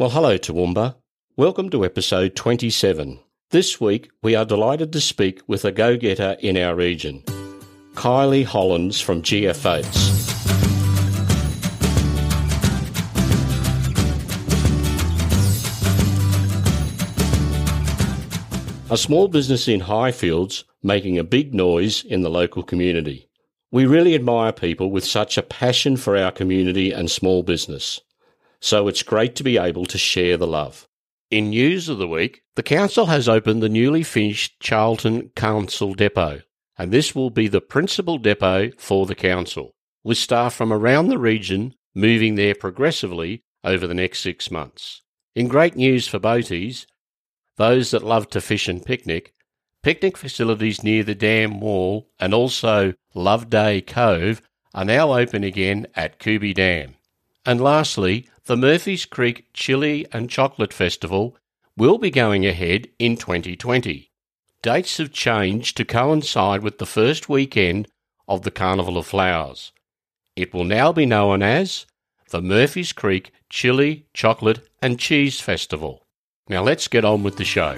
Well, hello, Toowoomba. Welcome to episode 27. This week, we are delighted to speak with a go getter in our region, Kylie Hollands from GF Oats. A small business in Highfields making a big noise in the local community. We really admire people with such a passion for our community and small business. So it's great to be able to share the love. In news of the week, the council has opened the newly finished Charlton Council Depot, and this will be the principal depot for the council, with staff from around the region moving there progressively over the next six months. In great news for boaties, those that love to fish and picnic, picnic facilities near the dam wall and also Loveday Cove are now open again at Cooby Dam. And lastly, the Murphys Creek Chili and Chocolate Festival will be going ahead in 2020. Dates have changed to coincide with the first weekend of the Carnival of Flowers. It will now be known as the Murphys Creek Chili, Chocolate and Cheese Festival. Now let's get on with the show.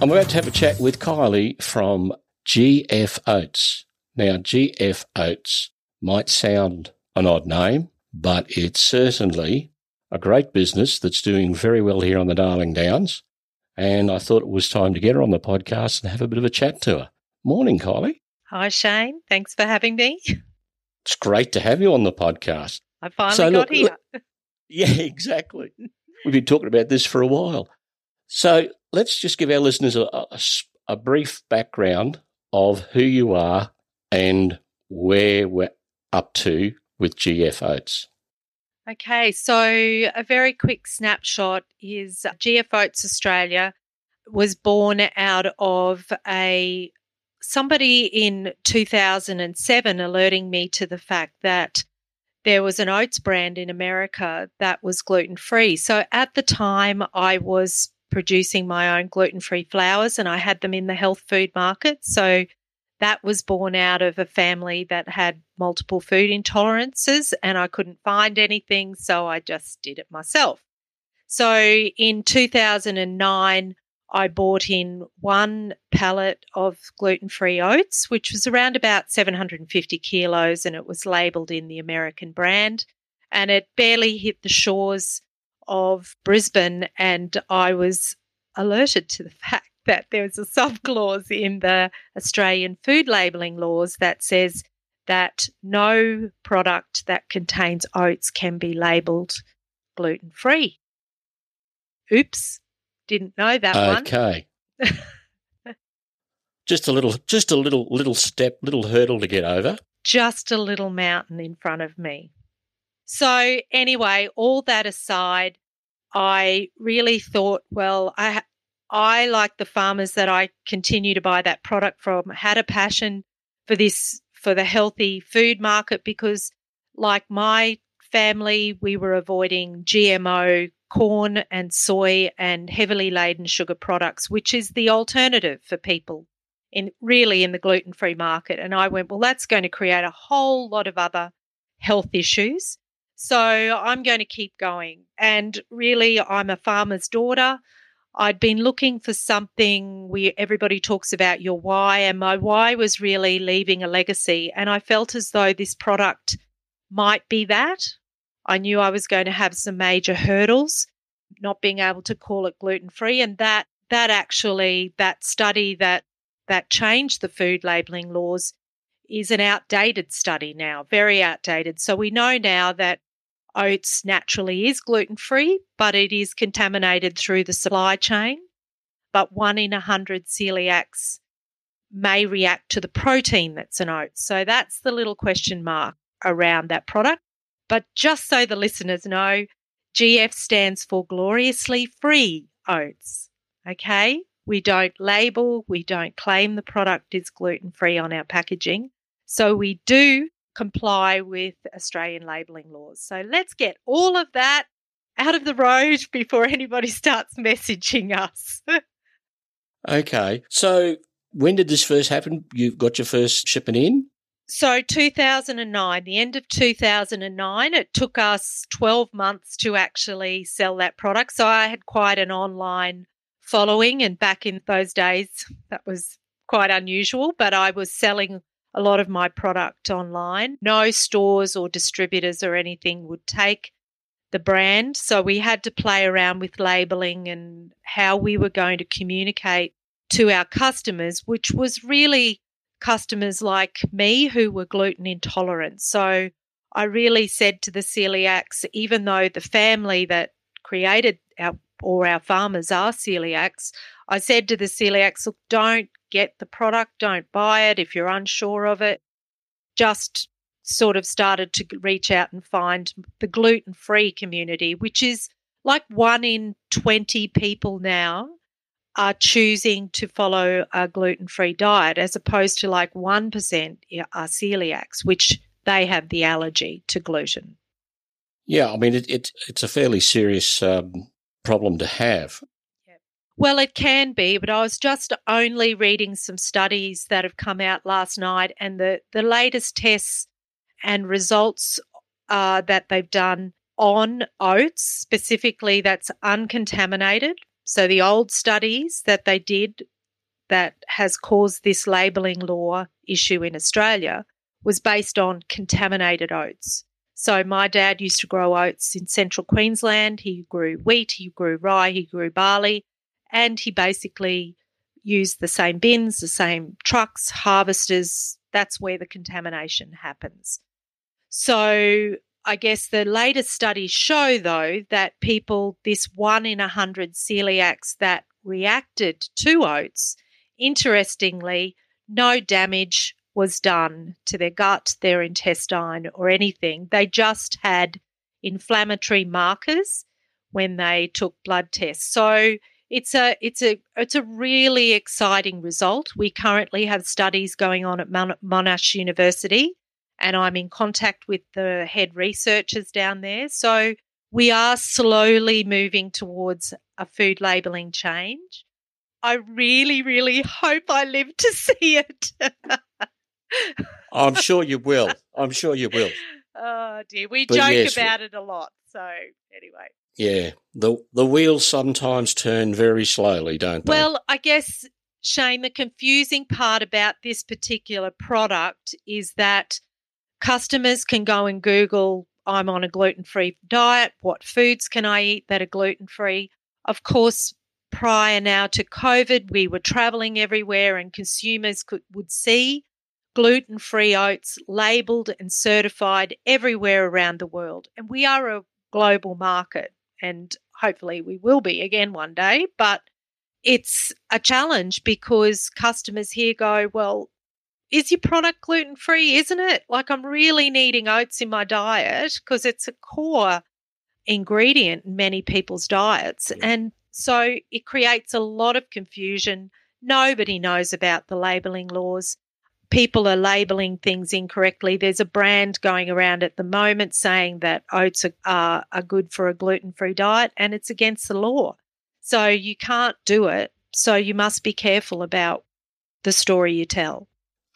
I'm about to have a chat with Kylie from GF Oats. Now, GF Oats might sound an odd name, but it's certainly a great business that's doing very well here on the Darling Downs. And I thought it was time to get her on the podcast and have a bit of a chat to her. Morning, Kylie. Hi, Shane. Thanks for having me. It's great to have you on the podcast. I finally so, got look, here. Look, yeah, exactly. We've been talking about this for a while. So let's just give our listeners a, a, a brief background of who you are and where we're up to with GF Oats. Okay, so a very quick snapshot is GF Oats Australia was born out of a somebody in 2007 alerting me to the fact that there was an oats brand in America that was gluten free. So at the time, I was producing my own gluten free flours and I had them in the health food market. So that was born out of a family that had multiple food intolerances and I couldn't find anything. So I just did it myself. So in 2009, I bought in one pallet of gluten free oats, which was around about 750 kilos, and it was labeled in the American brand. And it barely hit the shores of Brisbane, and I was alerted to the fact that there's a sub clause in the Australian food labelling laws that says that no product that contains oats can be labelled gluten free. Oops, didn't know that okay. one. Okay. just a little just a little little step, little hurdle to get over. Just a little mountain in front of me. So anyway, all that aside, I really thought, well, I I like the farmers that I continue to buy that product from. Had a passion for this for the healthy food market because like my family we were avoiding GMO corn and soy and heavily laden sugar products which is the alternative for people in really in the gluten free market. And I went well that's going to create a whole lot of other health issues. So I'm going to keep going. And really I'm a farmer's daughter I'd been looking for something where everybody talks about your why, and my why was really leaving a legacy. And I felt as though this product might be that. I knew I was going to have some major hurdles, not being able to call it gluten free, and that that actually that study that that changed the food labeling laws is an outdated study now, very outdated. So we know now that oats naturally is gluten free, but it is contaminated through the supply chain. But one in a hundred celiacs may react to the protein that's in oats. So that's the little question mark around that product. But just so the listeners know, GF stands for gloriously free oats. Okay. We don't label, we don't claim the product is gluten free on our packaging. So we do comply with Australian labelling laws. So let's get all of that out of the road before anybody starts messaging us. okay. So when did this first happen? You got your first shipment in? So 2009, the end of 2009, it took us 12 months to actually sell that product. So I had quite an online following and back in those days that was quite unusual, but I was selling a lot of my product online. No stores or distributors or anything would take the brand. So we had to play around with labeling and how we were going to communicate to our customers, which was really customers like me who were gluten intolerant. So I really said to the celiacs, even though the family that created our or our farmers are celiacs, I said to the celiacs, look, don't get the product, don't buy it if you're unsure of it. Just sort of started to reach out and find the gluten free community, which is like one in 20 people now are choosing to follow a gluten free diet, as opposed to like 1% are celiacs, which they have the allergy to gluten. Yeah, I mean, it, it it's a fairly serious um, problem to have. Well, it can be, but I was just only reading some studies that have come out last night, and the, the latest tests and results uh, that they've done on oats, specifically that's uncontaminated, so the old studies that they did that has caused this labelling law issue in Australia was based on contaminated oats. So my dad used to grow oats in central Queensland. He grew wheat, he grew rye, he grew barley, and he basically used the same bins, the same trucks, harvesters. That's where the contamination happens. So I guess the latest studies show, though, that people, this one in a hundred celiacs that reacted to oats, interestingly, no damage was done to their gut, their intestine, or anything. They just had inflammatory markers when they took blood tests. So it's a it's a it's a really exciting result. We currently have studies going on at Monash University and I'm in contact with the head researchers down there. So we are slowly moving towards a food labelling change. I really, really hope I live to see it. I'm sure you will. I'm sure you will. Oh dear, we but joke yes, about it a lot. So anyway. Yeah, the the wheels sometimes turn very slowly, don't they? Well, I guess Shane, the confusing part about this particular product is that Customers can go and Google, I'm on a gluten free diet. What foods can I eat that are gluten free? Of course, prior now to COVID, we were traveling everywhere and consumers could, would see gluten free oats labeled and certified everywhere around the world. And we are a global market and hopefully we will be again one day. But it's a challenge because customers here go, well, is your product gluten free? Isn't it? Like, I'm really needing oats in my diet because it's a core ingredient in many people's diets. Yeah. And so it creates a lot of confusion. Nobody knows about the labeling laws. People are labeling things incorrectly. There's a brand going around at the moment saying that oats are, are, are good for a gluten free diet, and it's against the law. So you can't do it. So you must be careful about the story you tell.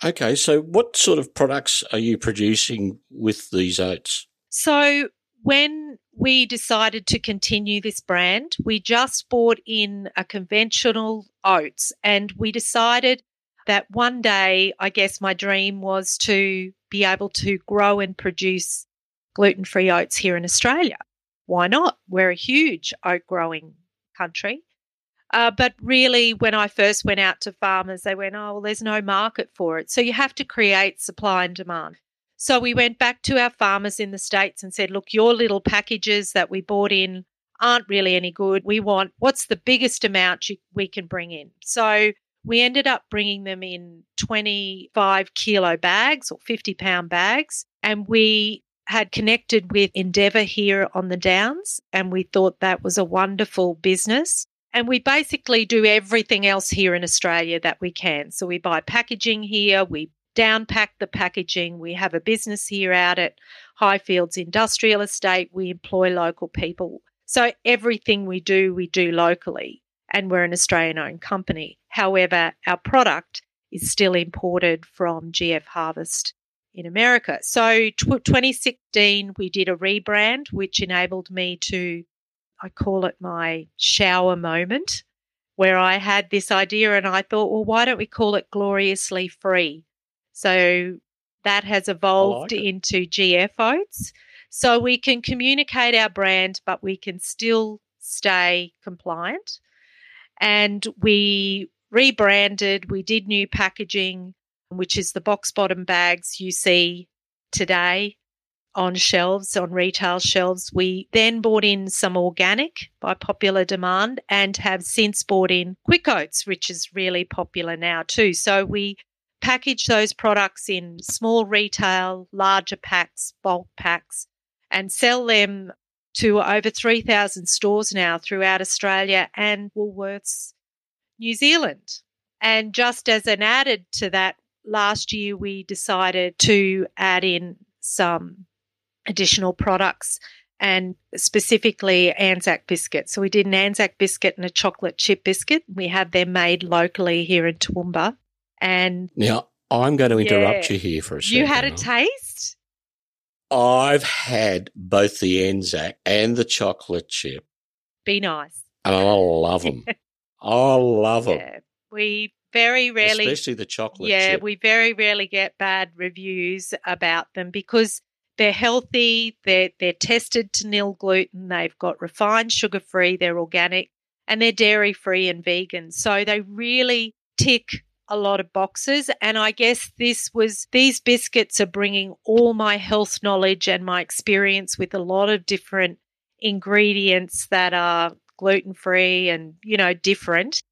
Okay, so what sort of products are you producing with these oats? So, when we decided to continue this brand, we just bought in a conventional oats and we decided that one day, I guess my dream was to be able to grow and produce gluten free oats here in Australia. Why not? We're a huge oat growing country. Uh, but really, when I first went out to farmers, they went, oh, well, there's no market for it. So you have to create supply and demand. So we went back to our farmers in the States and said, look, your little packages that we bought in aren't really any good. We want what's the biggest amount you, we can bring in. So we ended up bringing them in 25 kilo bags or 50 pound bags. And we had connected with Endeavour here on the Downs, and we thought that was a wonderful business. And we basically do everything else here in Australia that we can. So we buy packaging here, we downpack the packaging, we have a business here out at Highfields Industrial Estate, we employ local people. So everything we do, we do locally, and we're an Australian owned company. However, our product is still imported from GF Harvest in America. So, tw- 2016, we did a rebrand, which enabled me to, I call it my shower moment, where I had this idea and I thought, well, why don't we call it Gloriously Free? So, that has evolved like into GF Oats. So, we can communicate our brand, but we can still stay compliant. And we rebranded, we did new packaging which is the box bottom bags you see today on shelves, on retail shelves. We then bought in some organic by popular demand and have since bought in quick oats, which is really popular now too. So we package those products in small retail, larger packs, bulk packs, and sell them to over 3,000 stores now throughout Australia and Woolworths New Zealand. And just as an added to that, last year we decided to add in some additional products and specifically Anzac biscuits. So we did an Anzac biscuit and a chocolate chip biscuit. We had them made locally here in Toowoomba. And now I'm going to interrupt yeah, you here for a second. You had a taste? I've had both the Anzac and the chocolate chip. Be nice. And I love them. I love them. Yeah, we very rarely, especially the chocolate. Yeah, chip. we very rarely get bad reviews about them because they're healthy. They're they're tested to nil gluten. They've got refined sugar free. They're organic and they're dairy free and vegan. So they really tick a lot of boxes and i guess this was these biscuits are bringing all my health knowledge and my experience with a lot of different ingredients that are gluten free and you know different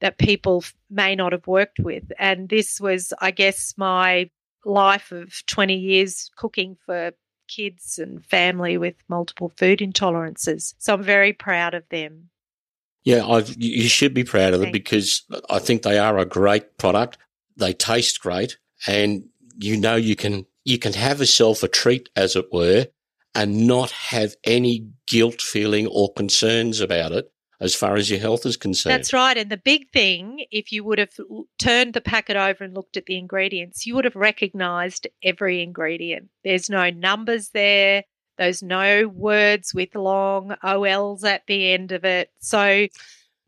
that people may not have worked with. And this was, I guess, my life of 20 years cooking for kids and family with multiple food intolerances. So I'm very proud of them. Yeah, I've, you should be proud of them because I think they are a great product. They taste great, and you know you can you can have yourself a treat, as it were, and not have any guilt feeling or concerns about it as far as your health is concerned. That's right. And the big thing, if you would have turned the packet over and looked at the ingredients, you would have recognized every ingredient. There's no numbers there, there's no words with long OLs at the end of it. So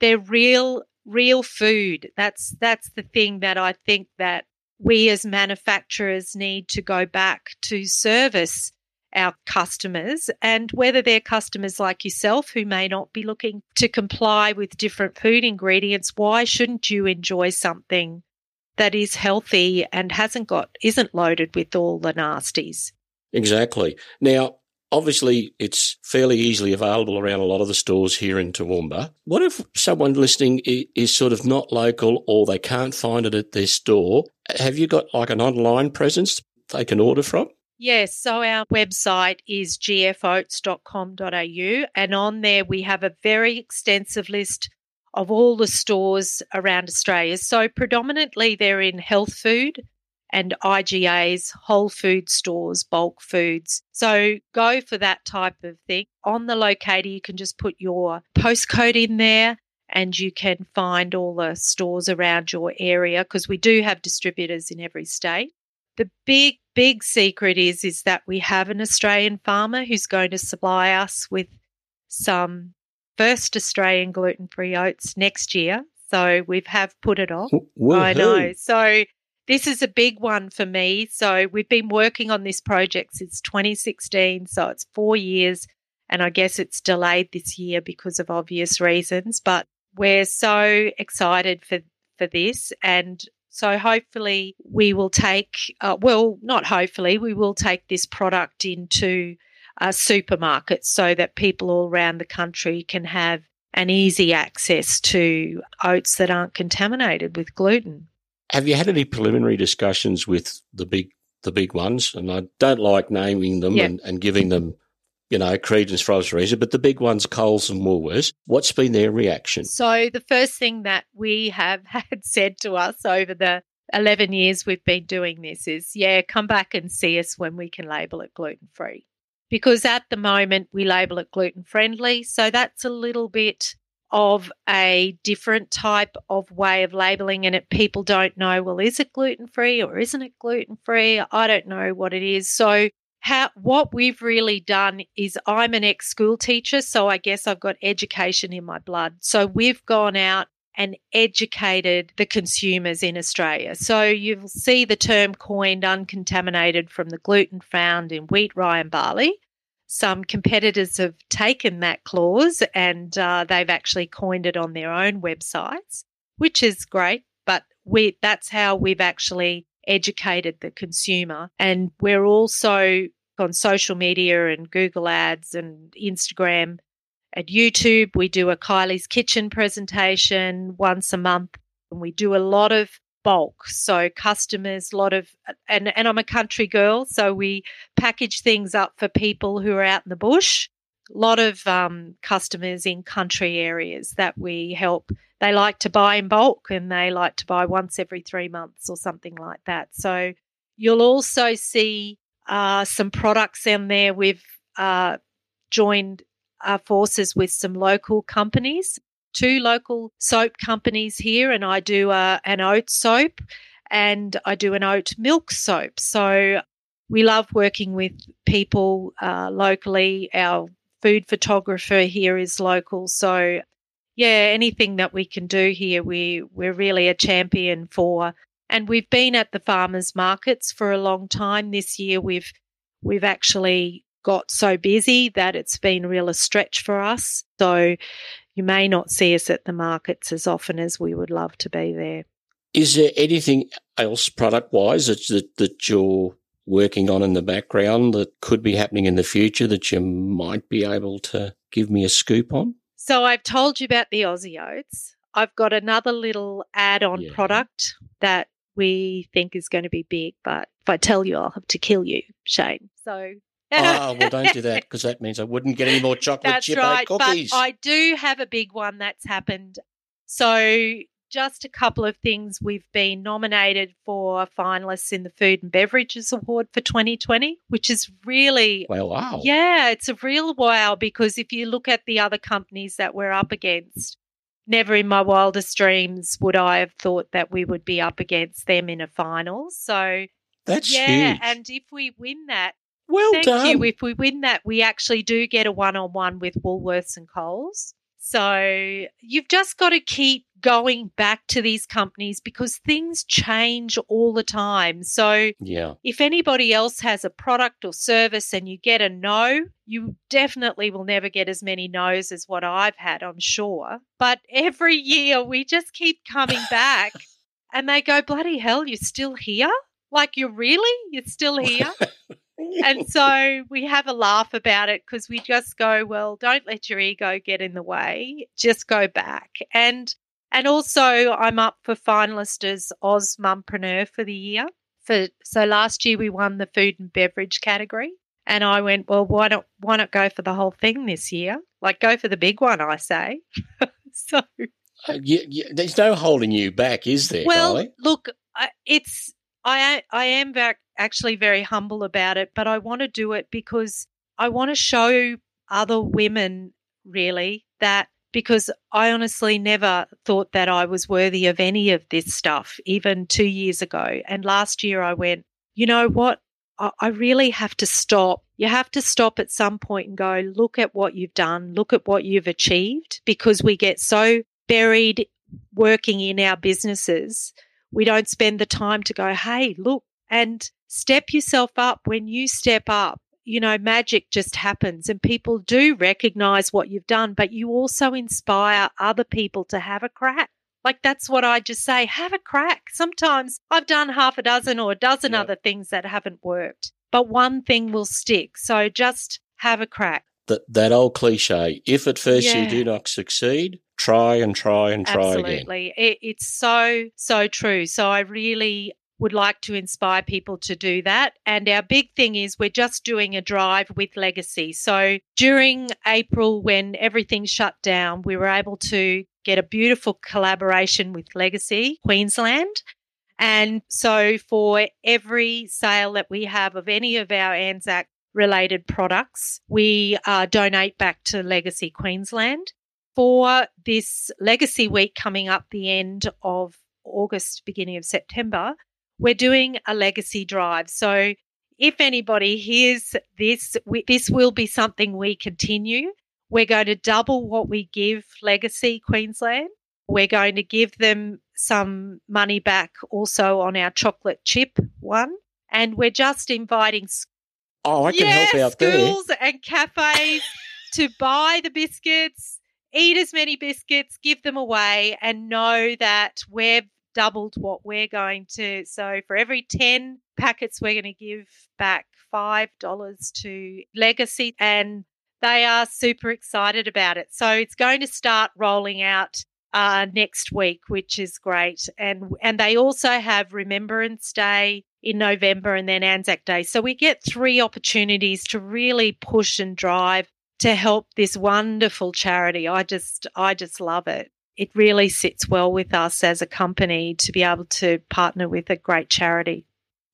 they're real real food. That's that's the thing that I think that we as manufacturers need to go back to service our customers and whether they're customers like yourself who may not be looking to comply with different food ingredients, why shouldn't you enjoy something that is healthy and hasn't got isn't loaded with all the nasties? Exactly. Now, obviously it's fairly easily available around a lot of the stores here in Toowoomba. What if someone listening is sort of not local or they can't find it at their store? Have you got like an online presence they can order from? Yes, so our website is gfoats.com.au, and on there we have a very extensive list of all the stores around Australia. So, predominantly they're in health food and IGAs, whole food stores, bulk foods. So, go for that type of thing. On the locator, you can just put your postcode in there and you can find all the stores around your area because we do have distributors in every state. The big, big secret is is that we have an Australian farmer who's going to supply us with some first Australian gluten-free oats next year. So we have have put it off. Woo-hoo. I know. So this is a big one for me. So we've been working on this project since 2016. So it's four years. And I guess it's delayed this year because of obvious reasons. But we're so excited for, for this. And so hopefully we will take, uh, well, not hopefully, we will take this product into uh, supermarkets so that people all around the country can have an easy access to oats that aren't contaminated with gluten. Have you had any preliminary discussions with the big the big ones? And I don't like naming them yep. and, and giving them you know, credence for obvious reason, but the big ones, Coles and Woolworths, what's been their reaction? So the first thing that we have had said to us over the 11 years we've been doing this is, yeah, come back and see us when we can label it gluten free. Because at the moment we label it gluten friendly. So that's a little bit of a different type of way of labeling and it people don't know well is it gluten free or isn't it gluten free i don't know what it is so how what we've really done is I'm an ex school teacher, so I guess I've got education in my blood. So we've gone out and educated the consumers in Australia. So you'll see the term coined uncontaminated from the gluten found in wheat, rye, and barley. Some competitors have taken that clause and uh, they've actually coined it on their own websites, which is great. But we that's how we've actually educated the consumer. And we're also on social media and Google Ads and Instagram. At YouTube, we do a Kylie's Kitchen presentation once a month, and we do a lot of bulk. So customers, a lot of, and, and I'm a country girl, so we package things up for people who are out in the bush. A lot of um, customers in country areas that we help they like to buy in bulk and they like to buy once every three months or something like that. So you'll also see uh, some products in there. We've uh, joined our forces with some local companies, two local soap companies here, and I do uh, an oat soap and I do an oat milk soap. So we love working with people uh, locally. Our food photographer here is local, so yeah, anything that we can do here, we we're really a champion for. And we've been at the farmers markets for a long time. This year, we've we've actually got so busy that it's been real a stretch for us. So you may not see us at the markets as often as we would love to be there. Is there anything else product wise that, that you're working on in the background that could be happening in the future that you might be able to give me a scoop on? So I've told you about the Aussie oats. I've got another little add-on yeah. product that we think is going to be big, but if I tell you, I'll have to kill you, Shane. So. oh well, don't do that because that means I wouldn't get any more chocolate that's chip right, cookies. But I do have a big one that's happened. So just a couple of things. We've been nominated for finalists in the Food and Beverages Award for 2020, which is really well, wow. Yeah, it's a real wow because if you look at the other companies that we're up against, never in my wildest dreams would I have thought that we would be up against them in a final. So that's yeah, huge. and if we win that, well thank done. you. If we win that, we actually do get a one-on-one with Woolworths and Coles. So you've just got to keep going back to these companies because things change all the time. So yeah. if anybody else has a product or service and you get a no, you definitely will never get as many no's as what I've had, I'm sure. But every year we just keep coming back and they go, bloody hell, you're still here? Like, you're really? You're still here? and so we have a laugh about it because we just go, well, don't let your ego get in the way. Just go back. And and also I'm up for finalist as AusMumpreneur for the year. For so last year we won the food and beverage category. And I went, well, why not why not go for the whole thing this year? Like go for the big one, I say. so uh, you, you, there's no holding you back, is there? Well, look, it's I I am very, actually very humble about it, but I want to do it because I want to show other women really that because I honestly never thought that I was worthy of any of this stuff, even two years ago. And last year I went, you know what? I really have to stop. You have to stop at some point and go, look at what you've done, look at what you've achieved, because we get so buried working in our businesses we don't spend the time to go, hey, look, and step yourself up. When you step up, you know, magic just happens and people do recognize what you've done, but you also inspire other people to have a crack. Like that's what I just say have a crack. Sometimes I've done half a dozen or a dozen yep. other things that haven't worked, but one thing will stick. So just have a crack. That, that old cliche if at first yeah. you do not succeed, try and try and try Absolutely. again. It, it's so, so true. So I really would like to inspire people to do that. And our big thing is we're just doing a drive with Legacy. So during April, when everything shut down, we were able to get a beautiful collaboration with Legacy Queensland. And so for every sale that we have of any of our Anzac related products, we uh, donate back to Legacy Queensland. for this Legacy Week coming up the end of August, beginning of September, we're doing a legacy drive. So if anybody hears this, we, this will be something we continue. We're going to double what we give Legacy Queensland. We're going to give them some money back also on our chocolate chip one. And we're just inviting Oh, I can yeah, help out schools there. and cafes to buy the biscuits, eat as many biscuits, give them away, and know that we've doubled what we're going to. So for every 10 packets, we're going to give back $5 to Legacy, and they are super excited about it. So it's going to start rolling out uh, next week, which is great. And and they also have Remembrance Day in November and then Anzac Day. So we get three opportunities to really push and drive to help this wonderful charity. I just I just love it. It really sits well with us as a company to be able to partner with a great charity.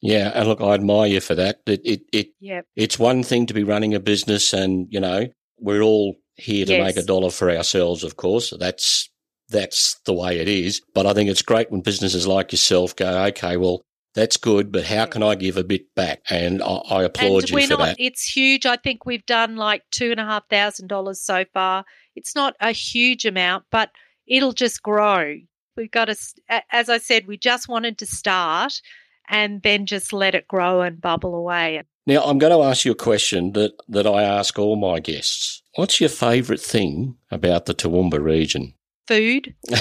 Yeah, and look, I admire you for that. It, it, it Yep. it's one thing to be running a business, and you know we're all here to Yes. make a dollar for ourselves. Of course, that's that's the way it is. But I think it's great when businesses like yourself go, okay, well, that's good, but how can I give a bit back? And I, I applaud and you we're for not that. it's huge i think we've done like two and a half thousand dollars so far it's not a huge amount but it'll just grow we've got to as i said we just wanted to start and then just let it grow and bubble away Now, I'm going to ask you a question that, that I ask all my guests. What's your favourite thing about the Toowoomba region? food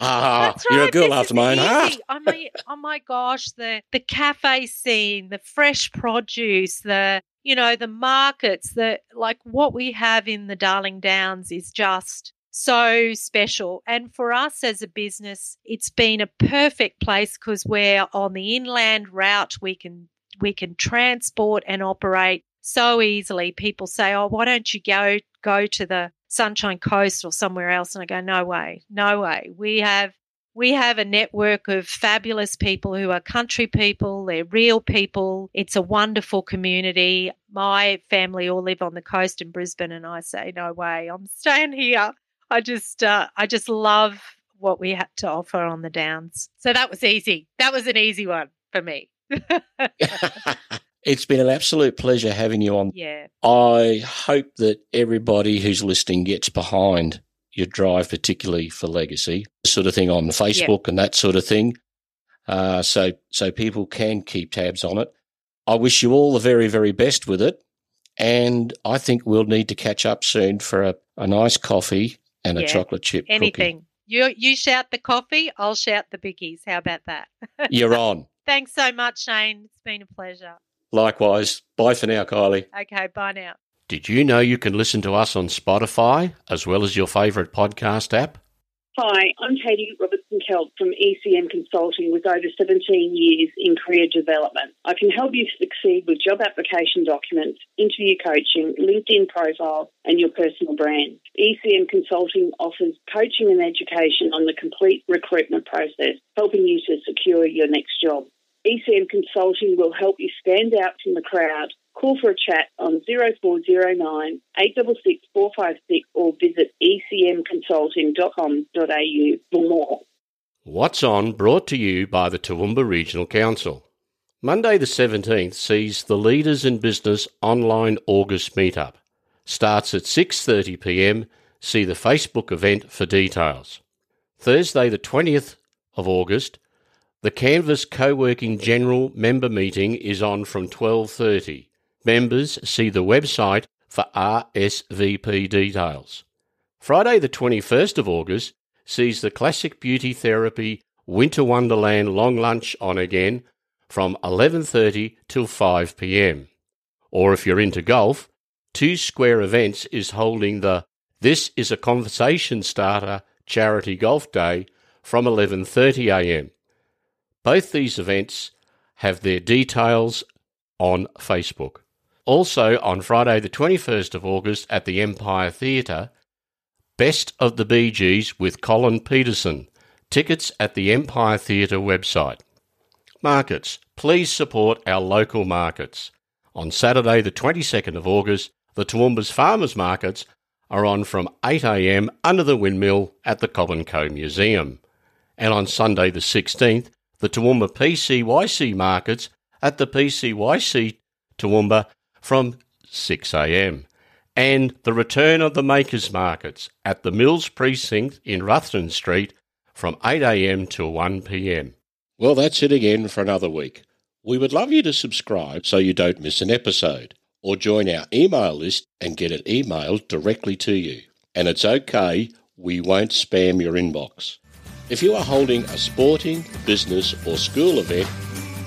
ah, That's you're a right, girl this after my own heart. I mean, oh my gosh, the the cafe scene, the fresh produce, the you know the markets, the like what we have in the Darling Downs is just so special. And for us as a business, it's been a perfect place because we're on the inland route. We can we can transport and operate so easily. People say, "Oh, why don't you go go to the Sunshine Coast or somewhere else?" And I go, "No way, no way. We have we have a network of fabulous people who are country people. They're real people. It's a wonderful community. My family all live on the coast in Brisbane, and I say, "No way, I'm staying here." I just uh, I just love what we had to offer on the Downs. So that was easy. That was an easy one for me. it's been an absolute pleasure having you on. yeah. I hope that everybody who's listening gets behind your drive, particularly for legacy, sort of thing on Facebook and that sort of thing. Uh, so, so people can keep tabs on it. I wish you all the very, very best with it. And I think we'll need to catch up soon for a, a nice coffee and a chocolate chip cookie. Anything. You you shout the coffee, I'll shout the biggies. How about that? You're on. Thanks so much, Shane. It's been a pleasure. Likewise. Bye for now, Kylie. Okay, bye now. Did you know you can listen to us on Spotify as well as your favourite podcast app? Hi, I'm Katie Robertson Kelp from ECM Consulting with over 17 years in career development. I can help you succeed with job application documents, interview coaching, LinkedIn profiles, and your personal brand. ECM Consulting offers coaching and education on the complete recruitment process, helping you to secure your next job. ECM Consulting will help you stand out from the crowd. Call for a chat on 0409 866 456 or visit ecmconsulting.com.au for more. What's On brought to you by the Toowoomba Regional Council. Monday the 17th sees the Leaders in Business online August meetup. Starts at 6:30 p.m. See the Facebook event for details. Thursday the 20th of August, the Canvas Co-working General Member Meeting is on from 12:30. Members see the website for RSVP details. Friday the 21st of August sees the Classic Beauty Therapy Winter Wonderland long lunch on again from 11:30 till 5 p.m. Or if you're into golf, Two Square Events is holding the This is a Conversation Starter charity golf day from 11:30 a.m. Both these events have their details on Facebook. Also on Friday the 21st of August at the Empire Theatre, Best of the Bee Gees with Colin Peterson. Tickets at the Empire Theatre website. Markets. Please support our local markets. On Saturday, the 22nd of August, the Toowoomba's Farmers Markets are on from 8am under the windmill at the Cobb & Co Museum. And on Sunday the 16th, the Toowoomba PCYC markets at the PCYC Toowoomba from 6am. And the return of the Makers Markets at the Mills Precinct in Ruthven Street from 8am till 1pm. Well, that's it again for another week. We would love you to subscribe so you don't miss an episode, or join our email list and get it emailed directly to you. And it's okay, we won't spam your inbox. If you are holding a sporting, business, or school event,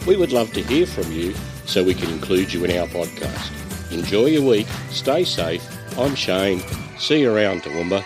we would love to hear from you so we can include you in our podcast. Enjoy your week, stay safe. I'm Shane. See you around, Toowoomba.